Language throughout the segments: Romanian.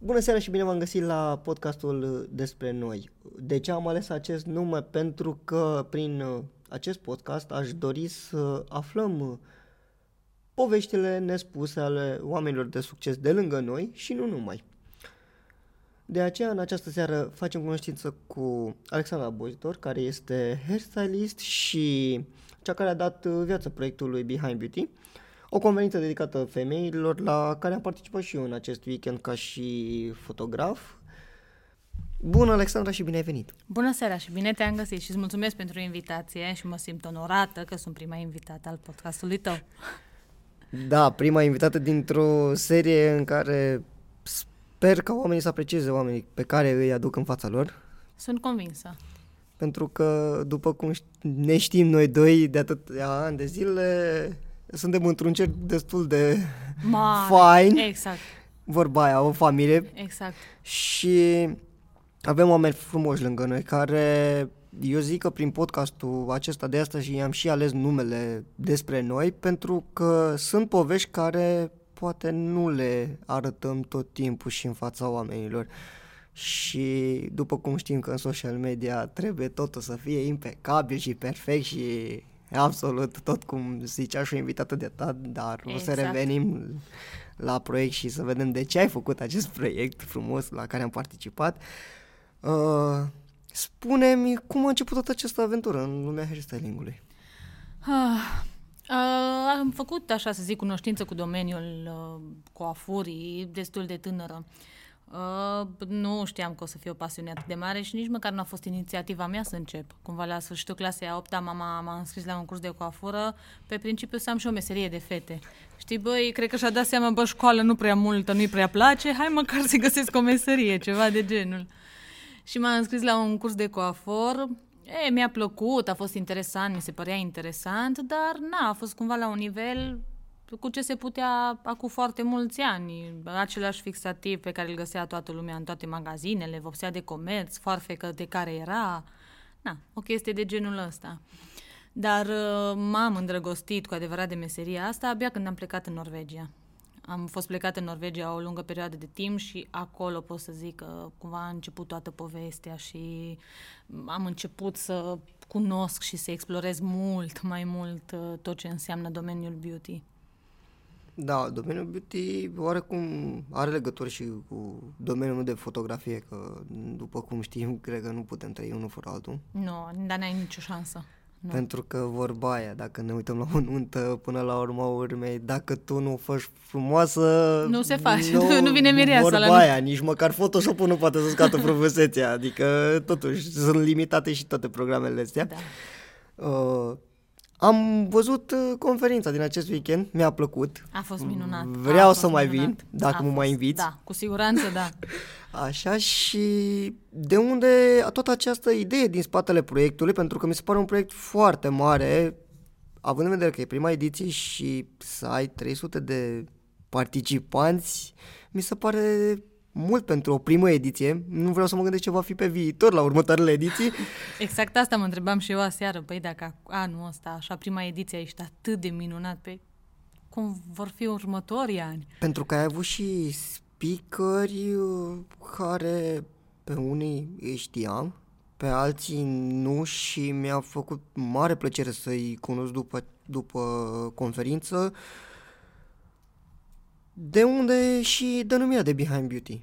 Bună seara și bine v-am găsit la podcastul despre noi. De ce am ales acest nume? Pentru că prin uh, acest podcast aș dori să aflăm uh, poveștile nespuse ale oamenilor de succes de lângă noi și nu numai. De aceea, în această seară, facem cunoștință cu Alexandra Bozitor, care este hairstylist și cea care a dat viață proiectului Behind Beauty, o conferință dedicată femeilor la care am participat și eu în acest weekend ca și fotograf. Bună, Alexandra, și bine ai venit! Bună seara și bine te-am găsit și îți mulțumesc pentru invitație și mă simt onorată că sunt prima invitată al podcastului tău. Da, prima invitată dintr-o serie în care sper ca oamenii să aprecieze oamenii pe care îi aduc în fața lor. Sunt convinsă. Pentru că, după cum ne știm noi doi de atâtea ani de zile, suntem într-un cer destul de Mare. fine. Exact. Vorba aia, o familie. Exact. Și avem oameni frumoși lângă noi care eu zic că prin podcastul acesta de astăzi i-am și ales numele despre noi pentru că sunt povești care poate nu le arătăm tot timpul și în fața oamenilor. Și după cum știm că în social media trebuie totul să fie impecabil și perfect și absolut tot cum zicea și o invitată de ta, dar exact. o să exact. revenim la proiect și să vedem de ce ai făcut acest proiect frumos la care am participat. Uh, spune-mi cum a început toată această aventură în lumea hairstyling-ului. Ah, Uh, am făcut, așa să zic, cunoștință cu domeniul uh, coafurii destul de tânără. Uh, nu știam că o să fiu o pasiune atât de mare și nici măcar nu a fost inițiativa mea să încep. Cumva la sfârșitul clasei a 8 mama m-a înscris la un curs de coafură pe principiu să am și o meserie de fete. Știi, băi, cred că și-a dat seama, bă, școală nu prea multă, nu-i prea place, hai măcar să găsesc o meserie, ceva de genul. Și m-a înscris la un curs de coafor, E, mi-a plăcut, a fost interesant, mi se părea interesant, dar na, a fost cumva la un nivel cu ce se putea acum foarte mulți ani. Același fixativ pe care îl găsea toată lumea în toate magazinele, vopsea de comerț, foarfecă de care era. Na, o chestie de genul ăsta. Dar uh, m-am îndrăgostit cu adevărat de meseria asta abia când am plecat în Norvegia. Am fost plecat în Norvegia o lungă perioadă de timp și acolo pot să zic că cumva a început toată povestea și am început să cunosc și să explorez mult mai mult uh, tot ce înseamnă domeniul beauty. Da, domeniul beauty oarecum are legătură și cu domeniul de fotografie, că după cum știm, cred că nu putem trăi unul fără altul. Nu, dar n-ai nicio șansă. Nu. Pentru că vorba aia, dacă ne uităm la o nuntă până la urma urmei, dacă tu nu faci frumoasă... Nu se face, nu, nu vine mireasa vorba la aia, nici măcar Photoshop-ul nu poate să scoată frumusețea, adică totuși sunt limitate și toate programele astea. Da. Uh, am văzut uh, conferința din acest weekend, mi-a plăcut. A fost minunat. Vreau fost să mai minunat. vin, dacă A mă mai inviți. Da, cu siguranță da. Așa și de unde toată această idee din spatele proiectului, pentru că mi se pare un proiect foarte mare, având în vedere că e prima ediție și să ai 300 de participanți, mi se pare mult pentru o primă ediție. Nu vreau să mă gândesc ce va fi pe viitor la următoarele ediții. Exact asta mă întrebam și eu aseară. Păi dacă anul ăsta, așa, prima ediție, ești atât de minunat, pe cum vor fi următorii ani? Pentru că ai avut și speakeri uh, care pe unii îi știam, pe alții nu și mi-a făcut mare plăcere să-i cunosc după, după conferință. De unde și denumirea de Behind Beauty?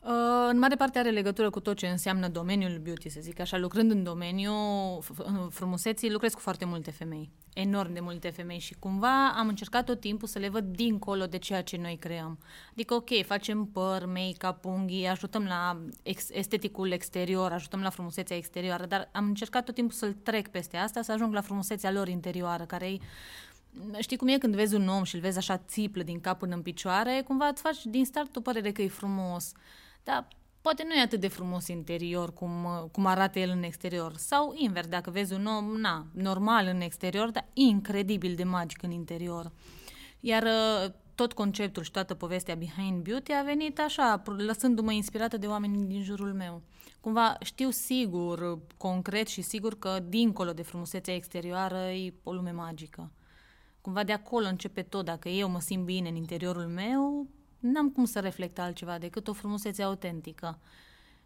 Uh, în mare parte are legătură cu tot ce înseamnă domeniul beauty, să zic așa. Lucrând în domeniu frumuseții, lucrez cu foarte multe femei, enorm de multe femei și cumva am încercat tot timpul să le văd dincolo de ceea ce noi creăm. Adică, ok, facem păr, make-up, unghii, ajutăm la ex- esteticul exterior, ajutăm la frumusețea exterioară, dar am încercat tot timpul să-l trec peste asta, să ajung la frumusețea lor interioară, care e Știi cum e când vezi un om și îl vezi așa țiplă din cap până în picioare, cumva îți faci din start o părere că e frumos. Dar poate nu e atât de frumos interior cum, cum arată el în exterior. Sau invers, dacă vezi un om, na, normal în exterior, dar incredibil de magic în interior. Iar uh, tot conceptul și toată povestea Behind Beauty a venit așa, lăsându-mă inspirată de oameni din jurul meu. Cumva știu sigur, concret și sigur că dincolo de frumusețea exterioară e o lume magică. Cumva de acolo începe tot. Dacă eu mă simt bine în interiorul meu, n-am cum să reflect altceva decât o frumusețe autentică.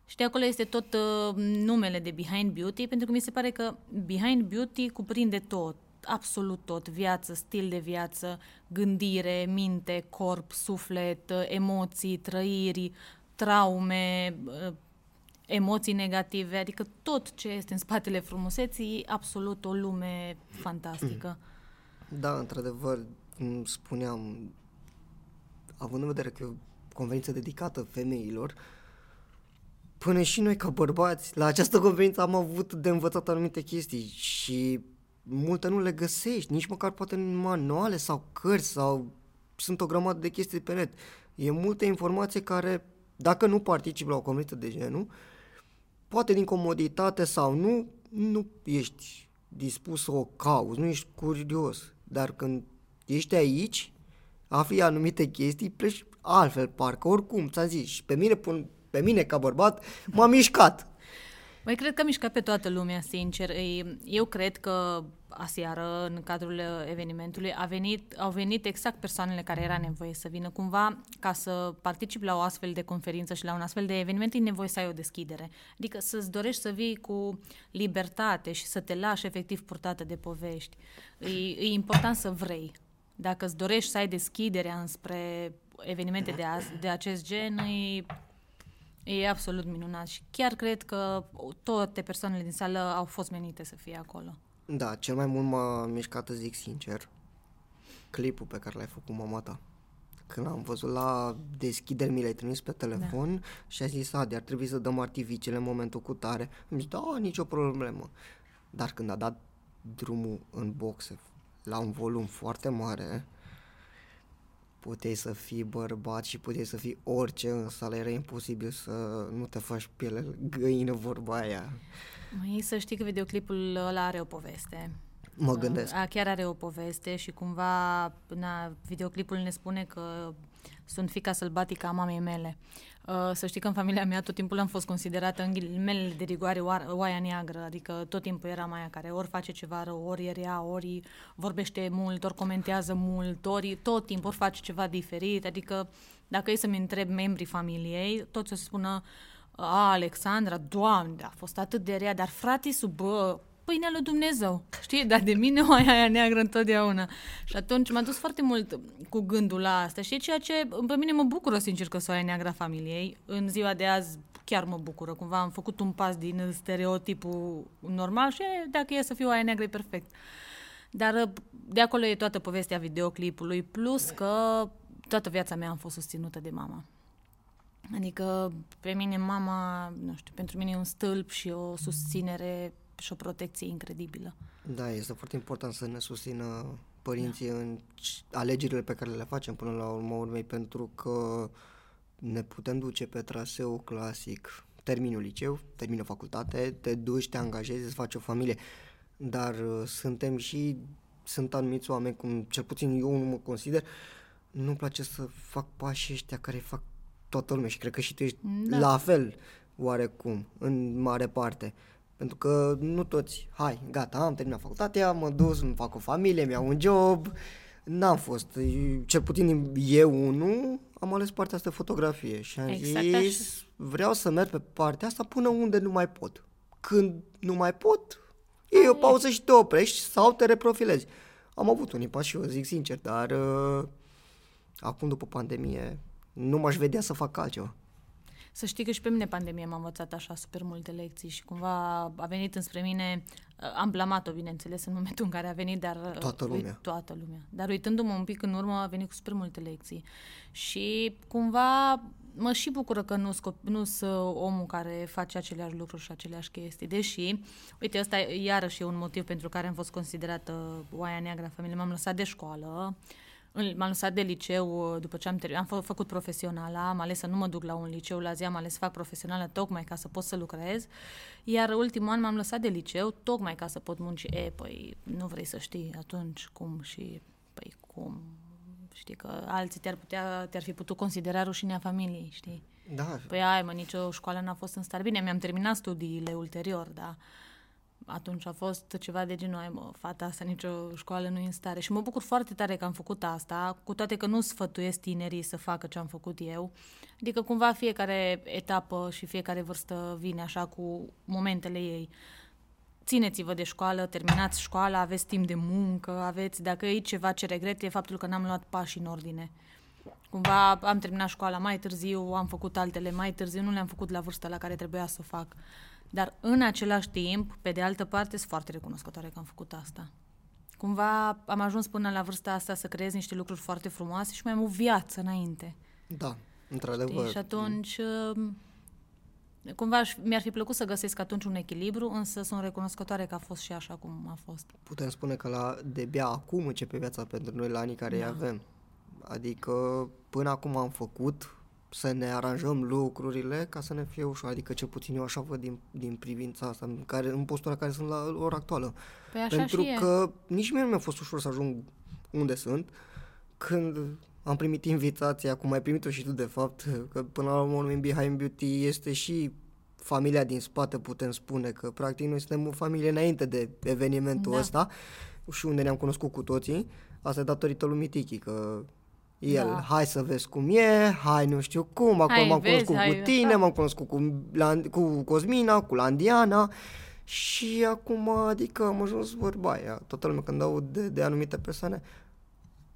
Și de acolo este tot uh, numele de Behind Beauty, pentru că mi se pare că Behind Beauty cuprinde tot, absolut tot, viață, stil de viață, gândire, minte, corp, suflet, uh, emoții, trăiri, traume, uh, emoții negative, adică tot ce este în spatele frumuseții, absolut o lume fantastică. Da, într-adevăr, cum spuneam, având în vedere că e o conferință dedicată femeilor, până și noi ca bărbați, la această conferință am avut de învățat anumite chestii și multe nu le găsești, nici măcar poate în manuale sau cărți sau sunt o grămadă de chestii pe net. E multă informație care, dacă nu participi la o conferință de genul, poate din comoditate sau nu, nu ești dispus să o cauți, nu ești curios. Dar când ești aici, afli anumite chestii, pleci altfel, parcă oricum, ți-am zis, și pe mine, pe mine ca bărbat, m-a mișcat. Mai cred că a mișcat pe toată lumea, sincer. Eu cred că aseară, în cadrul evenimentului, a venit, au venit exact persoanele care era nevoie să vină. Cumva, ca să participi la o astfel de conferință și la un astfel de eveniment, e nevoie să ai o deschidere. Adică să-ți dorești să vii cu libertate și să te lași efectiv purtată de povești. E, e important să vrei. Dacă îți dorești să ai deschiderea înspre evenimente de, az, de acest gen, e E absolut minunat și chiar cred că toate persoanele din sală au fost menite să fie acolo. Da, cel mai mult m-a mișcat, zic sincer, clipul pe care l-ai făcut mama ta. Când am văzut la deschidere, mi l-ai trimis pe telefon da. și a zis, Adi, ar trebui să dăm artificele în momentul cu tare. Am zis, da, nicio problemă. Dar când a dat drumul în boxe la un volum foarte mare, puteai să fii bărbat și puteai să fii orice în sală, era imposibil să nu te faci piele găină vorba aia. Mai să știi că videoclipul ăla are o poveste. Mă gândesc. A, chiar are o poveste și cumva na, videoclipul ne spune că sunt fica sălbatică a mamei mele. Uh, să știi că în familia mea tot timpul am fost considerată în ghilimele de rigoare oaia neagră, adică tot timpul era mai care ori face ceva rău, ori e rea, ori vorbește mult, ori comentează mult, ori tot timpul ori face ceva diferit, adică dacă e să-mi întreb membrii familiei, toți o să spună a, Alexandra, doamne, a fost atât de rea, dar frate, bă, pâinea lui Dumnezeu. Știi? Dar de mine o aia neagră întotdeauna. Și atunci m-a dus foarte mult cu gândul la asta. Și ceea ce pe mine mă bucură, sincer, că soaia neagră a familiei. În ziua de azi chiar mă bucură. Cumva am făcut un pas din stereotipul normal și dacă e să fiu aia neagră, e perfect. Dar de acolo e toată povestea videoclipului, plus că toată viața mea am fost susținută de mama. Adică pe mine mama, nu știu, pentru mine e un stâlp și o susținere și o protecție incredibilă. Da, este foarte important să ne susțină părinții da. în alegerile pe care le facem până la urmă urmei, pentru că ne putem duce pe traseu clasic, terminul liceu, termină facultate, te duci, te angajezi, îți faci o familie, dar uh, suntem și, sunt anumiți oameni, cum cel puțin eu nu mă consider, nu-mi place să fac pașii ăștia care fac toată lumea și cred că și tu ești da. la fel oarecum, în mare parte. Pentru că nu toți, hai, gata, am terminat facultatea, mă dus, îmi fac o familie, mi-au un job, n-am fost, cel puțin eu unul, am ales partea asta de fotografie și am exact zis, așa. vreau să merg pe partea asta până unde nu mai pot. Când nu mai pot, e o pauză și te oprești sau te reprofilezi. Am avut un impas și eu zic sincer, dar uh, acum după pandemie nu m-aș vedea să fac altceva. Să știi că și pe mine pandemia m-a învățat așa super multe lecții și cumva a venit înspre mine, am blamat-o, bineînțeles, în momentul în care a venit, dar... Toată lumea. Uit, toată lumea. Dar uitându-mă un pic în urmă, a venit cu super multe lecții. Și cumva mă și bucură că nu sunt omul care face aceleași lucruri și aceleași chestii. Deși, uite, ăsta iarăși e un motiv pentru care am fost considerată oaia neagră a familiei. M-am lăsat de școală, M-am lăsat de liceu uh, după ce am terminat. Am fă, făcut profesională, am ales să nu mă duc la un liceu la zi, am ales să fac profesională tocmai ca să pot să lucrez. Iar ultimul an m-am lăsat de liceu tocmai ca să pot munci. E, păi, nu vrei să știi atunci cum și, păi, cum, știi că alții te-ar, putea, te-ar fi putut considera rușinea familiei, știi? Da. Păi ai, mă, nicio școală n-a fost în stare. Bine, mi-am terminat studiile ulterior, dar atunci a fost ceva de genul, "Ai, mă, fata asta nicio școală nu e în stare. Și mă bucur foarte tare că am făcut asta, cu toate că nu sfătuiesc tinerii să facă ce am făcut eu. Adică cumva fiecare etapă și fiecare vârstă vine așa cu momentele ei. Țineți-vă de școală, terminați școala, aveți timp de muncă, aveți, dacă e ceva ce regret, e faptul că n-am luat pași în ordine. Cumva am terminat școala mai târziu, am făcut altele mai târziu, nu le-am făcut la vârsta la care trebuia să o fac. Dar în același timp, pe de altă parte, sunt foarte recunoscătoare că am făcut asta. Cumva am ajuns până la vârsta asta să creez niște lucruri foarte frumoase și mai am o viață înainte. Da, într-adevăr. Știi? Și atunci, um, cumva aș- mi-ar fi plăcut să găsesc atunci un echilibru, însă sunt recunoscătoare că a fost și așa cum a fost. Putem spune că la, de-abia acum începe viața pentru noi la anii care Da. îi avem. Adică până acum am făcut să ne aranjăm lucrurile ca să ne fie ușor. Adică cel puțin eu așa văd din, din privința asta, în, care, în postura care sunt la ora actuală. Păi așa Pentru și e. că nici mie nu mi-a fost ușor să ajung unde sunt când am primit invitația, cum ai primit-o și tu de fapt, că până la urmă în Behind Beauty este și familia din spate, putem spune că practic noi suntem o familie înainte de evenimentul Da. ăsta și unde ne-am cunoscut cu toții. Asta e datorită lui Mitichi, că el, Da. hai să vezi cum e, hai nu știu cum, acum Hai, m-am vezi, cunoscut hai, cu tine, așa. m-am cunoscut cu, Lan- cu Cosmina, cu Landiana și acum, adică am ajuns vorba aia. Toată lumea când aud de, de anumite persoane,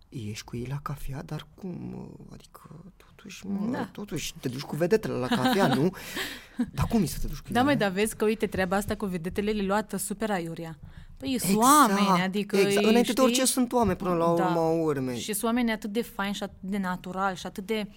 ești cu ei la cafea, dar cum? mă? Adică, totuși, mă, Da. totuși, te duci cu vedetele la cafea, nu? Dar cum e să te duci cu Da, ele? mai, dar vezi că, uite, treaba asta cu vedetele le luată super aiurea. Păi sunt Exact, oameni, adică exact. îi, Înainte de orice știi? sunt oameni până la Da. urma urmei. Și sunt oameni atât de faini și atât de natural și atât de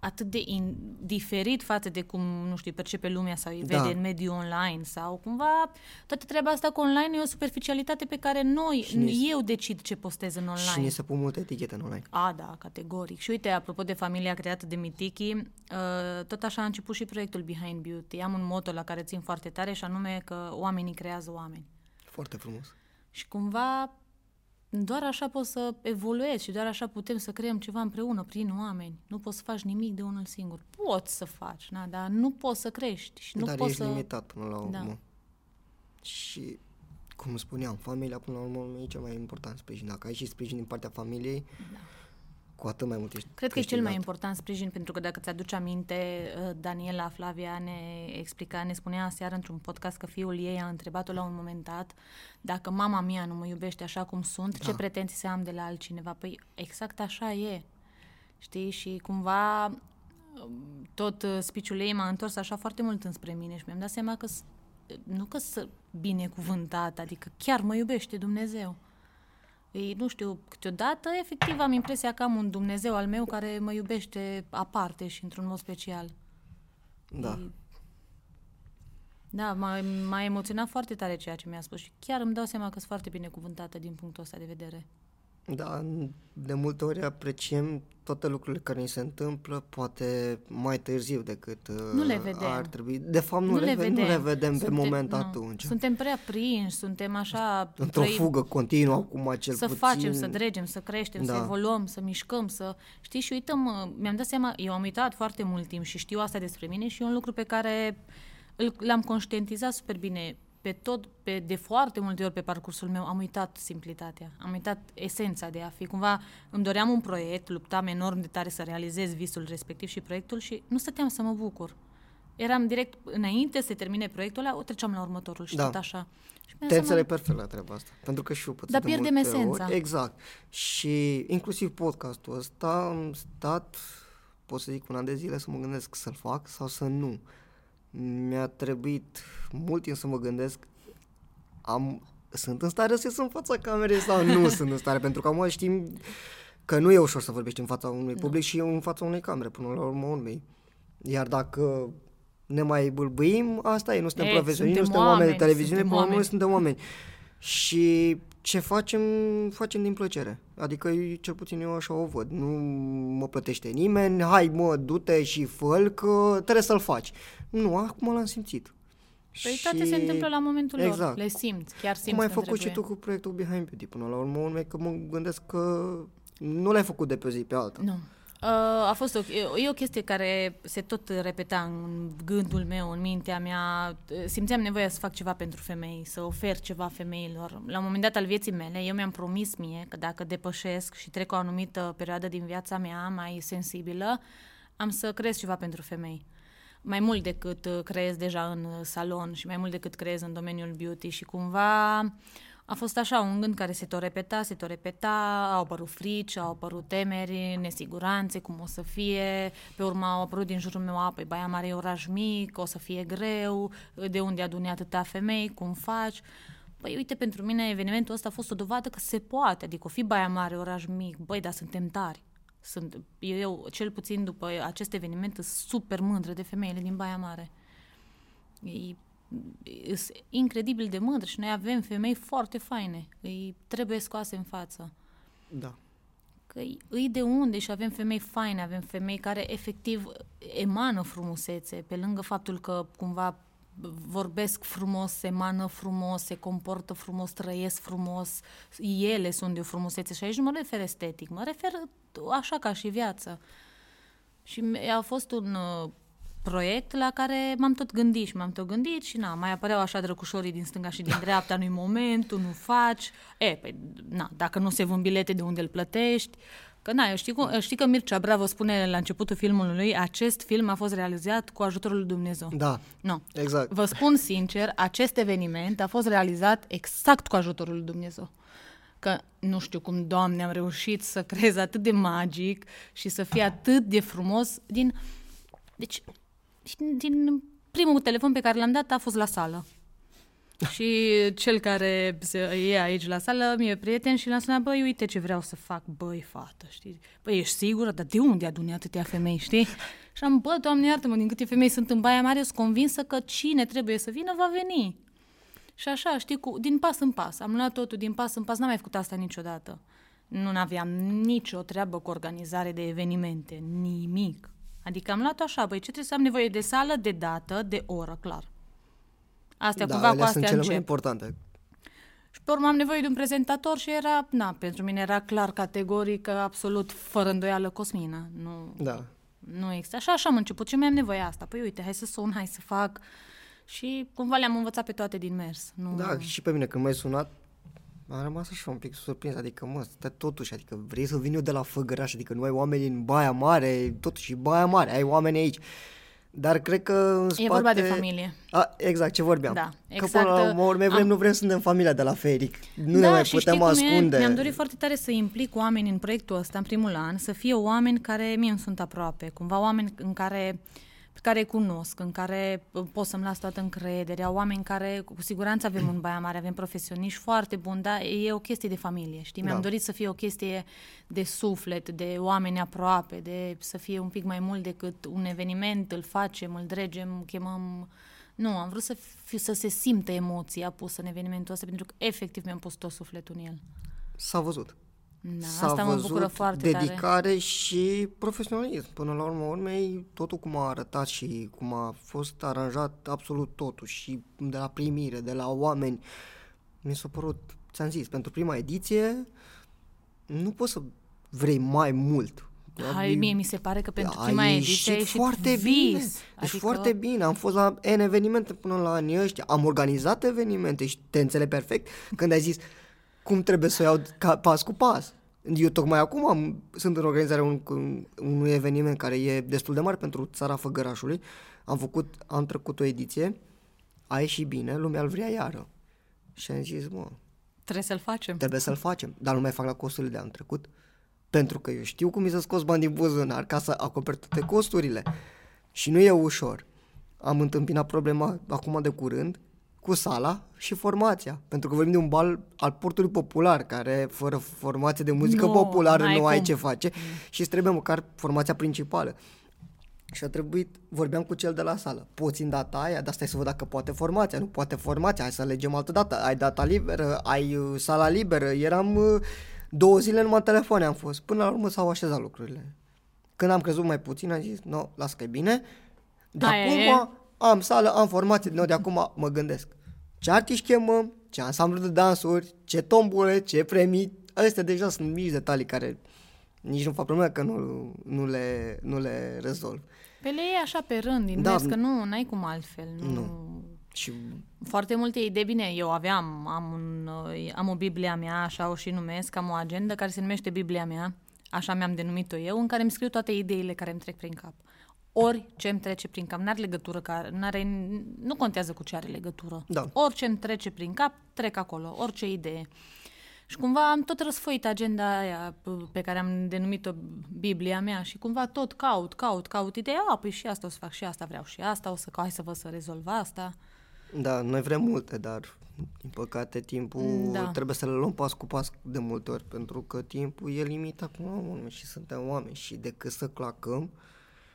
atât de in, diferit față de cum, nu știu, percepe lumea sau îi Da. vede în mediul online sau cumva toată treaba asta cu online e o superficialitate pe care noi, Și ni- eu decid ce postez în online. Și ni se pun multe etichete în online. A, da, categoric. Și uite, apropo de familia creată de Mitiki, uh, tot așa a început și proiectul Behind Beauty. Am un moto la care țin foarte tare și anume că oamenii creează oameni. Foarte frumos. Și cumva doar așa poți să evoluezi și doar așa putem să creăm ceva împreună prin oameni. Nu poți să faci nimic de unul singur. Poți să faci, na, dar nu poți să crești și nu Dar poți ești să... limitat până la urmă. Da. Și, cum spuneam, familia până la urmă e cel mai important sprijin. Dacă ai și sprijin din partea familiei, Da. Cu atât mai mult ești Cred că e cel mai câștigat. important sprijin, pentru că dacă ți-aduci aminte, uh, Daniela Flavia ne explica, ne spunea aseară într-un podcast că fiul ei a întrebat-o la un moment dat dacă mama mea nu mă iubește așa cum sunt, ce pretenții să am de la altcineva? Păi exact așa e. Știi? Și cumva um, tot uh, speech-ul ei m-a întors așa foarte mult înspre mine și mi-am dat seama că s- nu că să binecuvântat, adică chiar mă iubește Dumnezeu. Ei, nu știu, câteodată, efectiv, am impresia că am un Dumnezeu al meu care mă iubește aparte și într-un mod special. Da. E- Da, m-a, m-a emoționat foarte tare ceea ce mi-a spus și chiar îmi dau seama că sunt foarte binecuvântată din punctul ăsta de vedere. Da, de multe ori apreciem toate lucrurile care ni se întâmplă, poate mai târziu decât uh, Nu le vedem. ar trebui. De fapt, nu, le, ve- nu le vedem pe moment nu. atunci. Suntem prea prinși, suntem așa... Într-o trăim- fugă continuă acum cel să puțin. facem, să dregem, să creștem, să Da. evoluăm, să mișcăm, să... Știi, și uităm, uh, mi-am dat seama, eu am uitat foarte mult timp și știu asta despre mine și e un lucru pe care îl, l-am conștientizat super bine pe tot, pe, de foarte multe ori pe parcursul meu, am uitat simplitatea, am uitat esența de a fi. Cumva îmi doream un proiect, luptam enorm de tare să realizez visul respectiv și proiectul și nu stăteam să mă bucur. Eram direct, înainte să se termine proiectul ăla, o treceam la următorul și Da. tot așa. Și mi-am Te dat seama- înțeleg perfect la treaba asta. Pentru că și eu pățesc Dar de pierdem multe esența. Ori. Exact. Și inclusiv podcastul ăsta am stat, pot să zic, un an de zile să mă gândesc să-l fac sau să nu. Mi-a trebuit mult timp să mă gândesc am, sunt în stare să ies în fața camerei sau nu sunt în stare, pentru că acum știm că nu e ușor să vorbești în fața unui public și în fața unei camere, până la urmă urmei. Iar dacă ne mai bâlbâim, asta e, nu suntem E, profesioniști, nu suntem suntem oameni de oameni, televiziune, suntem până la urmă oameni. suntem oameni. Și ce facem, facem din plăcere. Adică eu, cel puțin eu așa o văd. Nu mă plătește nimeni, hai mă, du-te și fă că trebuie să-l faci. Nu, acum l-am simțit. Păi toate se întâmplă la momentul exact. lor. Le simți, chiar simți Cum ai când făcut și trebuie. tu cu proiectul Behind Beauty până la urmă, urmei că mă gândesc că nu l-ai făcut de pe o zi pe alta. Nu. Uh, a fost o, e o chestie care se tot repeta în gândul meu, în mintea mea. Simțeam nevoia să fac ceva pentru femei, să ofer ceva femeilor. La un moment dat al vieții mele, eu mi-am promis mie că dacă depășesc și trec o anumită perioadă din viața mea mai sensibilă, am să creez ceva pentru femei. Mai mult decât creez deja în salon și mai mult decât creez în domeniul beauty și cumva a fost așa un gând care se tot repeta, se tot repeta, au apărut frici, au apărut temeri, nesiguranțe, cum o să fie, pe urmă au apărut din jurul meu, apoi Baia Mare e oraș mic, o să fie greu, de unde adune atâtea femei, cum faci? Păi uite, pentru mine evenimentul ăsta a fost o dovadă că se poate, adică o fi Baia Mare, oraș mic, băi, dar suntem tari. Sunt, eu, cel puțin după acest eveniment, sunt super mândră de femeile din Baia Mare. Ei sunt incredibil de mândră și noi avem femei foarte faine. Îi trebuie scoase în față. Da. Că îi de unde și avem femei faine, avem femei care efectiv emană frumusețe, pe lângă faptul că cumva vorbesc frumos, emană frumos, se comportă frumos, trăiesc frumos, ele sunt de o frumusețe și aici nu mă refer estetic, mă refer așa ca și viață. Și a fost un proiect la care m-am tot gândit și m-am tot gândit și na, mai apăreau așa drăcușorii din stânga și din dreapta, nu-i momentul, nu faci. E, păi, na, dacă nu se vând bilete, de unde îl plătești? Că na, eu știi, cum, știi că Mircea Bravo spune la începutul filmului, acest film a fost realizat cu ajutorul lui Dumnezeu. Da, no. exact. Vă spun sincer, acest eveniment a fost realizat exact cu ajutorul lui Dumnezeu că nu știu cum, Doamne, am reușit să creez atât de magic și să fie atât de frumos din... Deci, și din primul telefon pe care l-am dat a fost la sală. și cel care e aici la sală mi-e prieten și l-am sunat, băi, uite ce vreau să fac, băi, fată, știi? Băi, ești sigură? Dar de unde adune atâtea femei, știi? Și am, bă, doamne, iartă-mă, din câte femei sunt în Baia Mare, sunt convinsă că cine trebuie să vină va veni. Și așa, știi, cu, din pas în pas. Am luat totul din pas în pas, n-am mai făcut asta niciodată. Nu aveam nicio treabă cu organizare de evenimente, nimic. Adică am luat așa, băi, ce trebuie să am nevoie de sală, de dată, de oră, clar. Astea, da, cumva cu astea sunt cele încep. mai importante. Și pe urmă am nevoie de un prezentator și era, na, pentru mine era clar, categoric, absolut, fără îndoială, Cosmina. Nu, da. nu există. Așa, așa am început și mi-am nevoie asta. Păi uite, hai să sun, hai să fac. Și cumva le-am învățat pe toate din mers. Nu... Da, și pe mine când m-ai sunat, am rămas așa un pic surprins, adică mă, stai totuși, adică vrei să vin eu de la Făgăraș, adică nu ai oameni în Baia Mare, totuși Baia Mare, ai oameni aici. Dar cred că în spate... E vorba de familie. A, exact, ce vorbeam. Da, exact. Că până la exact, urmă vrem, am... nu vrem să suntem familia de la Feric. Nu da, ne mai și putem ascunde. Mi-am dorit foarte tare să implic oameni în proiectul ăsta, în primul an, să fie oameni care mie îmi sunt aproape, cumva oameni în care pe care îi cunosc, în care pot să-mi las toată încrederea, oameni care cu siguranță avem în Baia Mare, avem profesioniști foarte buni, dar e o chestie de familie, știi? Mi-am da. dorit să fie o chestie de suflet, de oameni aproape, de să fie un pic mai mult decât un eveniment, îl facem, îl dregem, chemăm... Nu, am vrut să, fi, să se simtă emoția pusă în evenimentul ăsta, pentru că efectiv mi-am pus tot sufletul în el. S-a văzut. Da, S-a asta mă văzut bucură foarte dedicare tare. și profesionalism. Până la urmă urmei, totul cum a arătat și cum a fost aranjat absolut totul și de la primire, de la oameni, mi s-a părut, ți-am zis, pentru prima ediție nu poți să vrei mai mult. Hai, mie mi se pare că pentru prima a ediție a foarte vis. bine. Deci adică... foarte bine. Am fost la N evenimente până la anii ăștia. Am organizat evenimente și te înțeleg perfect când ai zis cum trebuie să o iau ca, pas cu pas. Eu tocmai acum am, sunt în organizarea un, un, unui eveniment care e destul de mare pentru țara Făgărașului. Am făcut, am trecut o ediție, a ieșit bine, lumea îl vrea iară. Și am zis, mă... Trebuie să-l facem. Trebuie să-l facem, dar nu mai fac la costurile de anul trecut. Pentru că eu știu cum mi să scos bani din buzunar ca să acoper toate costurile. Și nu e ușor. Am întâmpinat problema acum de curând cu sala și formația. Pentru că vorbim de un bal al portului popular, care fără formație de muzică Nu, populară n-ai nu ai cum. ce face Mm. și îți trebuie măcar formația principală. Și a trebuit, vorbeam cu cel de la sală, poți în data aia, dar stai să văd dacă poate formația, nu poate formația, hai să alegem altă dată, ai data liberă, ai uh, sala liberă, eram uh, două zile numai în telefoane am fost, până la urmă s-au așezat lucrurile. Când am crezut mai puțin, am zis, nu, las că e bine, de Aia acum e. am sală, am formație, nu, de acum mă gândesc. Ce artiști chemăm, ce ansamblu de dansuri, ce tombole, ce premii, astea deja sunt mici detalii care Nici nu fac probleme că nu, nu, le, nu le rezolv. Pe le iei așa pe rând, din Da. mers, că nu n-ai cum altfel. Nu. Nu. Și Foarte multe idei. Bine, eu aveam, am, un, uh, am o Biblia mea, așa o și numesc, am o agendă care se numește Biblia mea, așa mi-am denumit-o eu, în care îmi scriu toate ideile care îmi trec prin cap. Orice îmi trece prin cap, n-are legătură, care, n-are, nu contează cu ce are legătură. Da. Orice îmi trece prin cap, trec acolo, orice idee. Și cumva am tot răsfoit agenda aia p- pe care am denumit-o Biblia mea și cumva tot caut, caut, caut ideea, a, păi și asta o să fac și asta vreau și asta, o să hai să văd să rezolv asta. Da, noi vrem multe, dar din păcate timpul Da. trebuie să le luăm pas cu pas de multe ori, pentru că timpul e limitat până la urmă și suntem oameni și decât să clacăm,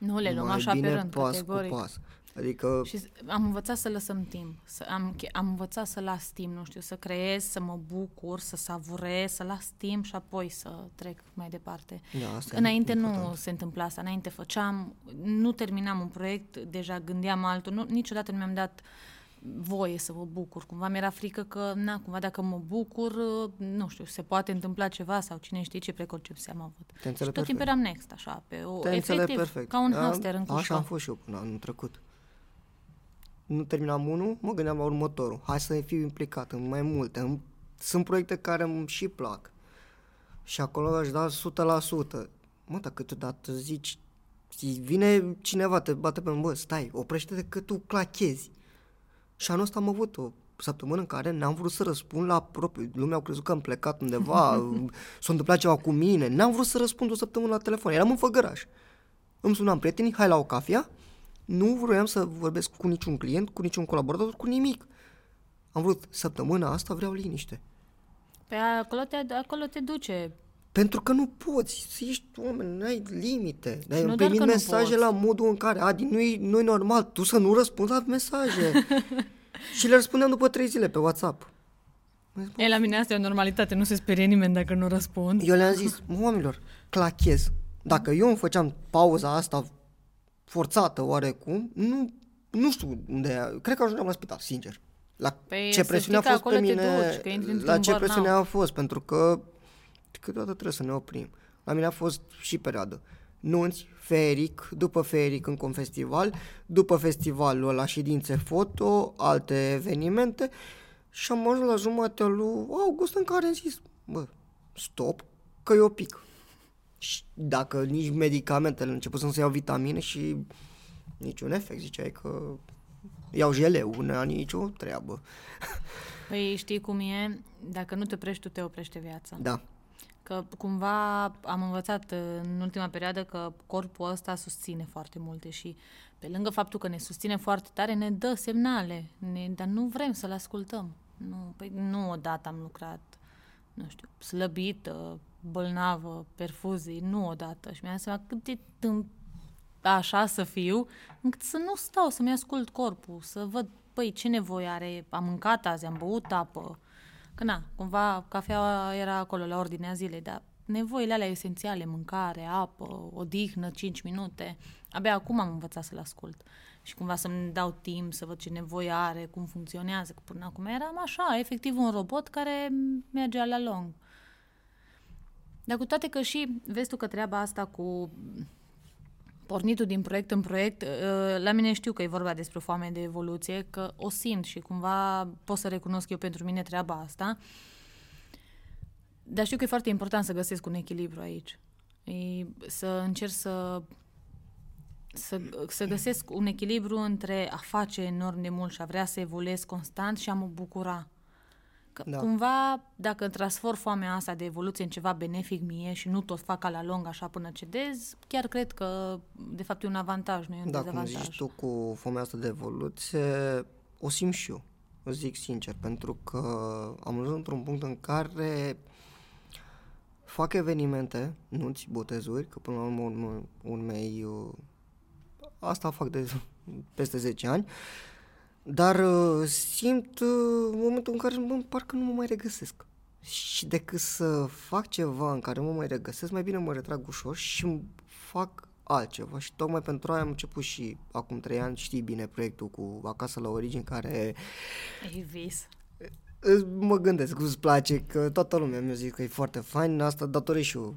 Nu le luăm mai așa bine pe rând, pas categoric. cu pas. Adică Și s- am învățat să lăsăm timp. Să, am, che- am învățat să las timp, nu știu, să creez, să mă bucur, să savurez, să las timp și apoi să trec mai departe. Da, asta e Înainte nu important. se întâmpla asta, înainte făceam, nu terminam un proiect, deja gândeam altul, nu, niciodată nu mi-am dat voie să mă bucur. Cumva mi-era frică că, na, cumva dacă mă bucur, nu știu, se poate întâmpla ceva sau cine știe ce preconcepție am avut. Te Și înțeleg tot timpul perfect. eram next, așa, pe o, Te înțeleg efectiv, perfect. ca un Da, hamster în Așa cușcă. am fost și eu până anul trecut. Nu terminam unul, mă gândeam la următorul. Hai să fiu implicat în mai multe. În- Sunt proiecte care îmi și plac. Și acolo aș da 100%. Mă, dar câteodată zici, zi- vine cineva, te bate pe mână, bă, stai, oprește-te că tu clachezi. Și anul ăsta am avut o săptămână în care n-am vrut să răspund la propriu. Lumea au crezut că am plecat undeva, s-a întâmplat ceva cu mine. N-am vrut să răspund o săptămână la telefon. Eram în făgăraș. Îmi sunam prietenii, hai la o cafea. Nu vroiam să vorbesc cu niciun client, cu niciun colaborator, cu nimic. Am vrut săptămâna asta, vreau liniște. Pe acolo te, acolo te duce. Pentru că nu poți, să ești oameni, n-ai limite. Dar nu îmi doar primit că nu mesaje poți. la modul în care, Adi, nu-i, nu-i normal, tu să nu răspunzi la mesaje. și le răspundeam după trei zile pe WhatsApp. E, la mine asta e o normalitate, nu se sperie nimeni dacă nu răspund. Eu le-am zis, "Mă, oamenilor, clachez. Dacă eu îmi făceam pauza asta forțată oarecum, nu, nu știu unde, e. cred că ajungeam la spital, sincer. La Păi, ce să presiune a știi că fost pe acolo te mine, duci, că intri într-un la ce burnout. presiune a fost, pentru că câteodată trebuie să ne oprim. La mine a fost și perioadă. Nunți, feric, după feric încă un festival, după festivalul ăla ședințe foto, alte evenimente și am ajuns la jumatea lui august în care am zis, bă, stop, că eu pic. Și dacă nici medicamentele început să iau vitamine și niciun efect, ziceai că iau jeleu, nu am nicio treabă. Păi știi cum e? Dacă nu te oprești, tu te oprește viața. Da, Că cumva am învățat uh, în ultima perioadă că corpul ăsta susține foarte multe și pe lângă faptul că ne susține foarte tare, ne dă semnale, ne, dar nu vrem să-l ascultăm. Nu, păi nu odată am lucrat, nu știu, slăbită, bolnavă, perfuzii, nu odată. Și mi-am dat seama cât de tâmp așa să fiu, încât să nu stau, să-mi ascult corpul, să văd, păi, ce nevoie are, am mâncat azi, am băut apă. Că na, cumva cafeaua era acolo la ordinea zilei, dar nevoile alea esențiale, mâncare, apă, odihnă, 5 minute, abia acum am învățat să-l ascult. Și cumva să-mi dau timp să văd ce nevoie are, cum funcționează, că până acum eram așa, efectiv un robot care mergea la lung. Dar cu toate că și vezi tu că treaba asta cu pornitul din proiect în proiect, uh, la mine știu că e vorba despre o foame de evoluție, că o simt și cumva pot să recunosc eu pentru mine treaba asta. Dar știu că e foarte important să găsesc un echilibru aici. E, să încerc să, să, să găsesc un echilibru între a face enorm de mult și a vrea să evoluez constant și a mă bucura. Că Da. cumva, dacă transform foamea asta de evoluție în ceva benefic mie și nu tot fac ca la lung așa până cedez, chiar cred că de fapt e un avantaj, nu e un da, cum dezavantaj. zici tu cu foamea asta de evoluție, o simt și eu, o zic sincer, pentru că am ajuns într-un punct în care fac evenimente, nunți, botezuri, că până la urmă urmă, urmei uh, asta fac de peste 10 ani, dar uh, simt uh, momentul în care mă, parcă nu mă mai regăsesc. Și decât să fac ceva în care mă mai regăsesc, mai bine mă retrag ușor și fac altceva. Și tocmai pentru aia am început și acum trei ani, știi bine, proiectul cu Acasă la Origini, care E vis. îți- mă gândesc, îți place, că toată lumea mi-a zis că e foarte fain, asta datorez și eu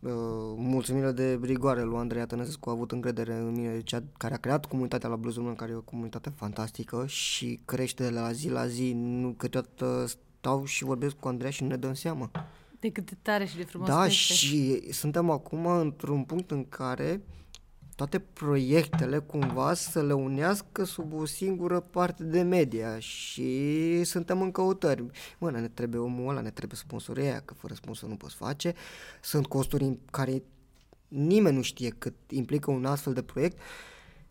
uh, mulțumire de rigoare lui Andrei Tănăsescu a avut încredere în mine, cea care a creat comunitatea la Blues Român, care e o comunitate fantastică și crește de la zi la zi. Nu, câteodată stau și vorbesc cu Andrei și nu ne dăm seama. De cât de tare și de frumos Da, crește. și suntem acum într-un punct în care toate proiectele cumva să le unească sub o singură parte de media și suntem în căutări. Mă, ne trebuie omul ăla, ne trebuie sponsorii aia, că fără sponsor nu poți face. Sunt costuri în care nimeni nu știe cât implică un astfel de proiect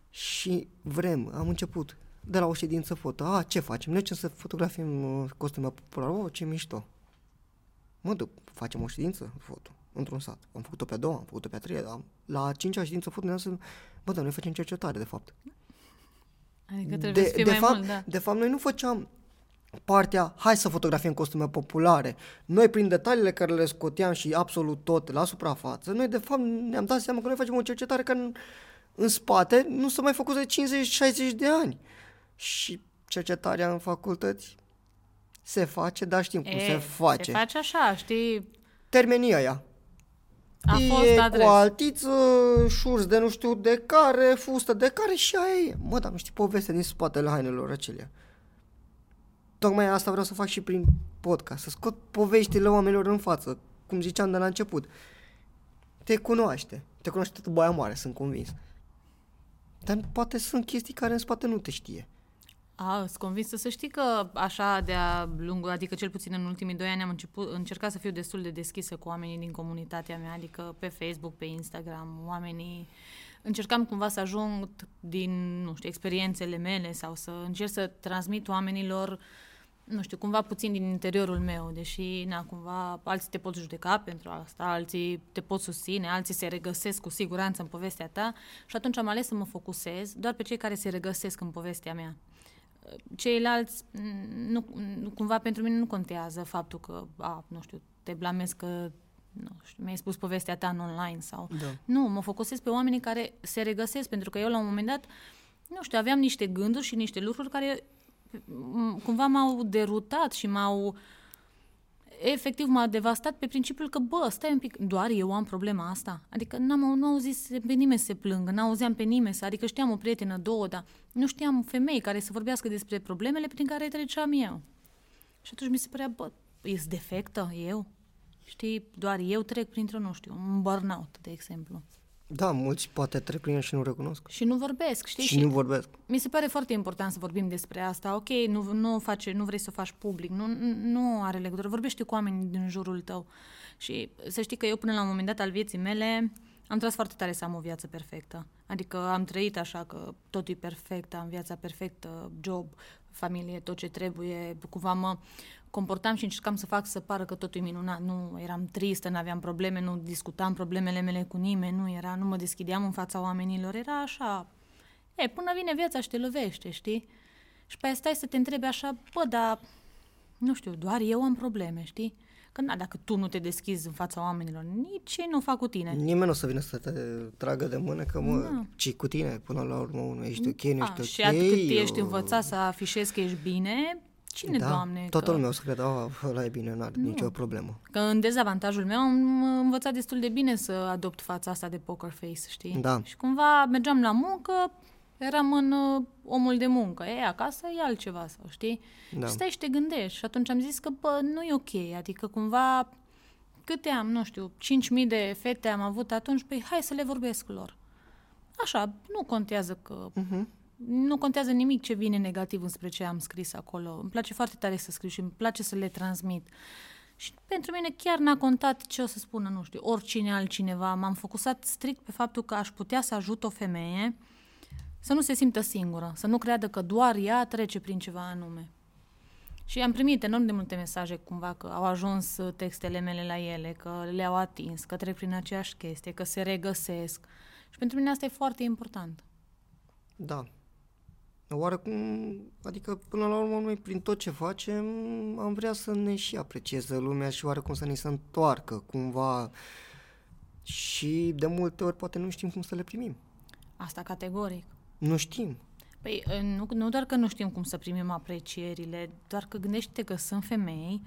și vrem, am început de la o ședință foto. A, ce facem? Ne să fotografiem uh, costumea populară. Oh, ce mișto. Mă duc, facem o ședință foto într-un sat. Am făcut-o pe a doua, am făcut-o pe a treia, am, la a cincea ședință foto ne să bă, dar noi facem cercetare, de fapt. Adică trebuie să fie de mai fapt, mult, da. De fapt, noi nu făceam partea, hai să fotografiem costume populare. Noi, prin detaliile care le scoteam și absolut tot la suprafață, noi, de fapt, ne-am dat seama că noi facem o cercetare care în, în spate nu s-a mai făcut de 50-60 de ani. Și cercetarea în facultăți se face, dar știm cum E, se face. Se face așa, știi? Termenii aia. A e fost adres. cu altiță, șurs de nu știu de care, fustă de care și aia e. Mă, dar nu știi povestea din spatele hainelor acelea. Tocmai asta vreau să fac și prin podcast, să scot poveștile oamenilor în față, cum ziceam de la început. Te cunoaște, te cunoaște tot Baia Mare, sunt convins. Dar poate sunt chestii care în spate nu te știe. A, sunt convinsă să știi că așa de-a lungul, adică cel puțin în ultimii doi ani am început, încercat să fiu destul de deschisă cu oamenii din comunitatea mea, adică pe Facebook, pe Instagram, oamenii... Încercam cumva să ajung din, nu știu, experiențele mele sau să încerc să transmit oamenilor, nu știu, cumva puțin din interiorul meu, deși, na, cumva, alții te pot judeca pentru asta, alții te pot susține, alții se regăsesc cu siguranță în povestea ta și atunci am ales să mă focusez doar pe cei care se regăsesc în povestea mea ceilalți, mm, nu, nu, cumva pentru mine nu contează faptul că, a, nu știu, te blamezi că nu știu, mi-ai spus povestea ta în online sau... Da. Nu, mă focusez pe oamenii care se regăsesc, pentru că eu la un moment dat, nu știu, aveam niște gânduri și niște lucruri care m- cumva m-au derutat și m-au efectiv m-a devastat pe principiul că, bă, stai un pic, doar eu am problema asta. Adică n-am, nu auzit pe nimeni să se plângă, n-auzeam pe nimeni să, adică știam o prietenă, două, dar nu știam femei care să vorbească despre problemele prin care treceam eu. Și atunci mi se părea, bă, ești defectă eu? Știi, doar eu trec printr-o, nu știu, un burnout, de exemplu. Da, mulți poate trec prin el și nu recunosc. Și nu vorbesc, știi? Și nu vorbesc. mi se pare foarte important să vorbim despre asta. Ok, nu, nu, o face, nu vrei să o faci public, nu, nu are legătură. Vorbește cu oamenii din jurul tău. Și să știi că eu până la un moment dat al vieții mele am tras foarte tare să am o viață perfectă. Adică am trăit așa că totul e perfect, am viața perfectă, job, familie, tot ce trebuie. Cumva mă comportam și încercam să fac să pară că totul e minunat. Nu eram tristă, nu aveam probleme, nu discutam problemele mele cu nimeni, nu era, nu mă deschideam în fața oamenilor. Era așa, E, până vine viața și te lovește, știi? Și pe aia stai să te întrebi așa, bă, dar, nu știu, doar eu am probleme, știi? Că na, dacă tu nu te deschizi în fața oamenilor, nici ei nu fac cu tine. Nimeni nu o să vină să te tragă de mână că, mă, Da. ci cu tine, până la urmă, nu ești ok, nu A, ești ok. și atât cât ești eu- învățat să afișezi că ești bine, cine, da, Doamne? toată că... lumea o să crede, a, ăla e bine, n-are nicio problemă. Că în dezavantajul meu am învățat destul de bine să adopt fața asta de poker face, știi? Da. Și cumva mergeam la muncă, eram în uh, omul de muncă. E, acasă e altceva, sau știi? Da. Și stai și te gândești. Și atunci am zis că, bă, nu e ok. Adică cumva, câte am, nu știu, 5.000 de fete am avut atunci, păi hai să le vorbesc lor. Așa, nu contează că... Uh-huh. Nu contează nimic ce vine negativ înspre ce am scris acolo. Îmi place foarte tare să scriu și îmi place să le transmit. Și pentru mine chiar n-a contat ce o să spună, nu știu, oricine altcineva. M-am focusat strict pe faptul că aș putea să ajut o femeie să nu se simtă singură, să nu creadă că doar ea trece prin ceva anume. Și am primit enorm de multe mesaje cumva că au ajuns uh, textele mele la ele, că le-au atins, că trec prin aceeași chestie, că se regăsesc. Și pentru mine asta e foarte important. Da. Oarecum, adică până la urmă noi prin tot ce facem am vrea să ne și aprecieze lumea și oarecum să ni se întoarcă cumva și de multe ori poate nu știm cum să le primim. Asta categoric. Nu știm. Păi uh, nu, nu doar că nu știm cum să primim aprecierile, doar că gândește că sunt femei